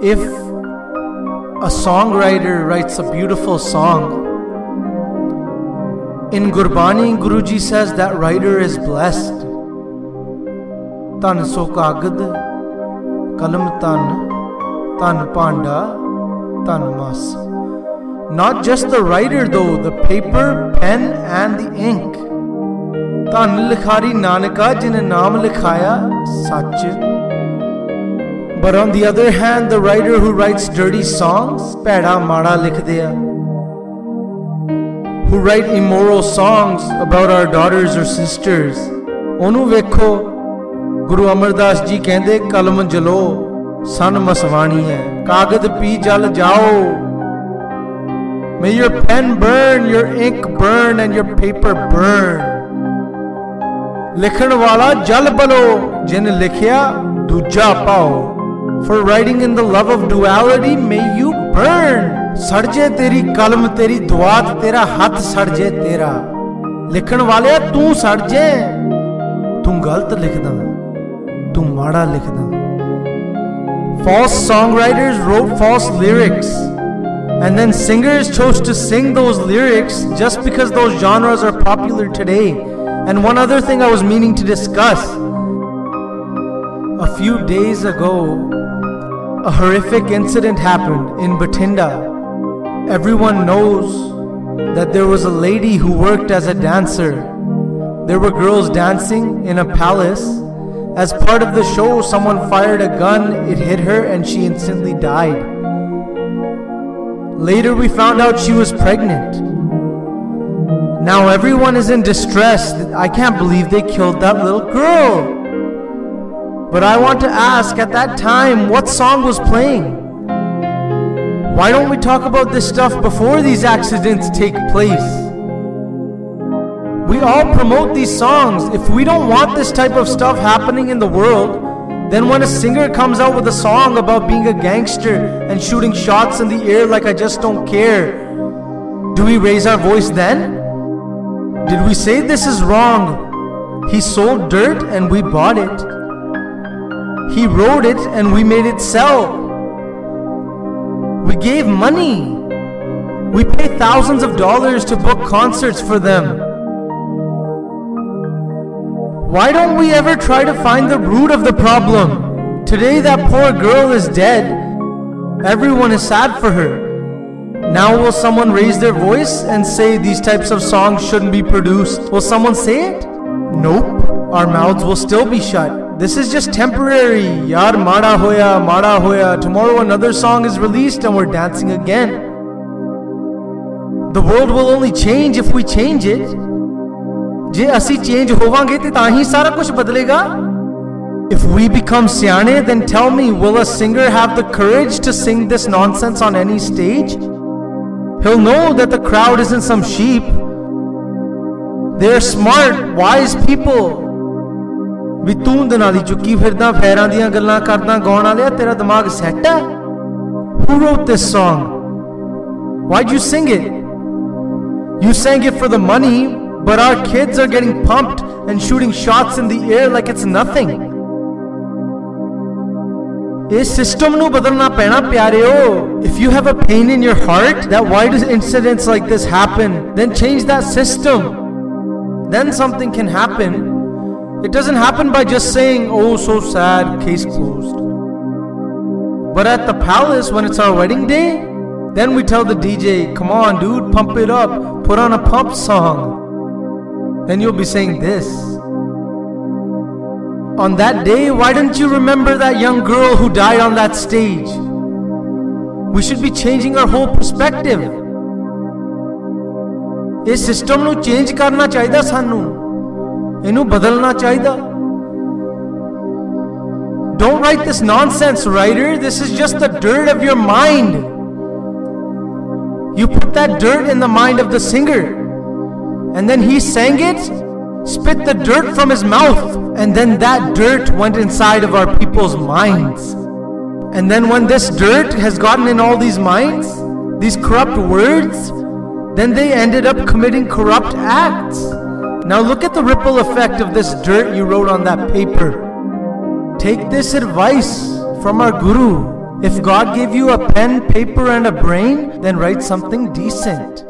if a songwriter writes a beautiful song, in Gurbani, Guruji says that writer is blessed. Tan kagad, kalam tan, tan panda, tan mas. Not just the writer though, the paper, pen, and the ink. Tan likhari nanaka jine naam likhaya sach. But on the other hand, the writer who writes dirty songs, peda mada likhdeya who write immoral songs about our daughters or sisters ਉਹਨੂੰ ਵੇਖੋ ਗੁਰੂ ਅਮਰਦਾਸ ਜੀ ਕਹਿੰਦੇ ਕਲਮ ਜਲੋ ਸਨ ਮਸਵਾਣੀ ਹੈ ਕਾਗਜ਼ ਪੀ ਜਲ ਜਾਓ May your pen burn, your ink burn, and your paper burn. ਲਿਖਣ ਵਾਲਾ ਜਲ ਬਲੋ ਜਿਨ ਲਿਖਿਆ ਦੂਜਾ ਪਾਓ For writing in the love of duality, may you burn. ਸੜ ਜੇ ਤੇਰੀ ਕਲਮ ਤੇਰੀ ਦੁਆਤ ਤੇਰਾ ਹੱਥ ਸੜ ਜੇ ਤੇਰਾ ਲਿਖਣ ਵਾਲਿਆ ਤੂੰ ਸੜ ਜੇ ਤੂੰ ਗਲਤ ਲਿਖਦਾ ਤੂੰ ਮਾੜਾ ਲਿਖਦਾ False songwriters wrote false lyrics and then singers chose to sing those lyrics just because those genres are popular today. And one other thing I was meaning to discuss. A few days ago, a horrific incident happened in Batinda Everyone knows that there was a lady who worked as a dancer. There were girls dancing in a palace. As part of the show, someone fired a gun, it hit her, and she instantly died. Later, we found out she was pregnant. Now everyone is in distress. I can't believe they killed that little girl. But I want to ask at that time, what song was playing? Why don't we talk about this stuff before these accidents take place? We all promote these songs. If we don't want this type of stuff happening in the world, then when a singer comes out with a song about being a gangster and shooting shots in the air like I just don't care, do we raise our voice then? Did we say this is wrong? He sold dirt and we bought it. He wrote it and we made it sell. We gave money. We pay thousands of dollars to book concerts for them. Why don't we ever try to find the root of the problem? Today, that poor girl is dead. Everyone is sad for her. Now, will someone raise their voice and say these types of songs shouldn't be produced? Will someone say it? Nope. Our mouths will still be shut. This is just temporary. Yar mada hoya, mada hoya. Tomorrow another song is released and we're dancing again. The world will only change if we change it. ਜੇ ਅਸੀਂ change ਹੋਵਾਂਗੇ ਤੇ ਤਾਂ ਹੀ ਸਾਰਾ ਕੁਝ ਬਦਲੇਗਾ If we become ਸਿਆਣੇ then tell me will a singer have the courage to sing this nonsense on any stage? He'll know that the crowd isn't some sheep. They're smart, wise people. ਵੀ ਤੂੰ ਦਨਾਲੀ ਚੁੱਕੀ ਫਿਰਦਾ ਫੈਰਾਂ ਦੀਆਂ ਗੱਲਾਂ ਕਰਦਾ ਗਾਉਣ ਵਾਲਿਆ ਤੇਰਾ ਦਿਮਾਗ ਸੈੱਟ ਹੈ Who wrote this song? Why'd you sing it? You sang it for the money, but our kids are getting pumped and shooting shots in the air like it's nothing. ਇਸ ਸਿਸਟਮ ਨੂੰ ਬਦਲਣਾ ਪੈਣਾ ਪਿਆਰਿਓ if you have a pain in your heart that why do incidents like this happen then change that system then something can happen it doesn't happen by just saying, oh, so sad, case closed. But at the palace, when it's our wedding day, then we tell the DJ, come on, dude, pump it up, put on a pump song. Then you'll be saying this. On that day, why didn't you remember that young girl who died on that stage? We should be changing our whole perspective. ਇਸ system ਨੂੰ change ਕਰਨਾ ਚਾਹੀਦਾ ਸਾਨੂੰ ਇਹਨੂੰ ਬਦਲਣਾ ਚਾਹੀਦਾ Don't write this nonsense, writer. This is just the dirt of your mind. You put that dirt in the mind of the singer, and then he sang it, spit the dirt from his mouth, and then that dirt went inside of our people's minds. And then when this dirt has gotten in all these minds, these corrupt words, then they ended up committing corrupt acts. Now look at the ripple effect of this dirt you wrote on that paper. Take this advice from our Guru. If God gave you a pen, paper, and a brain, then write something decent.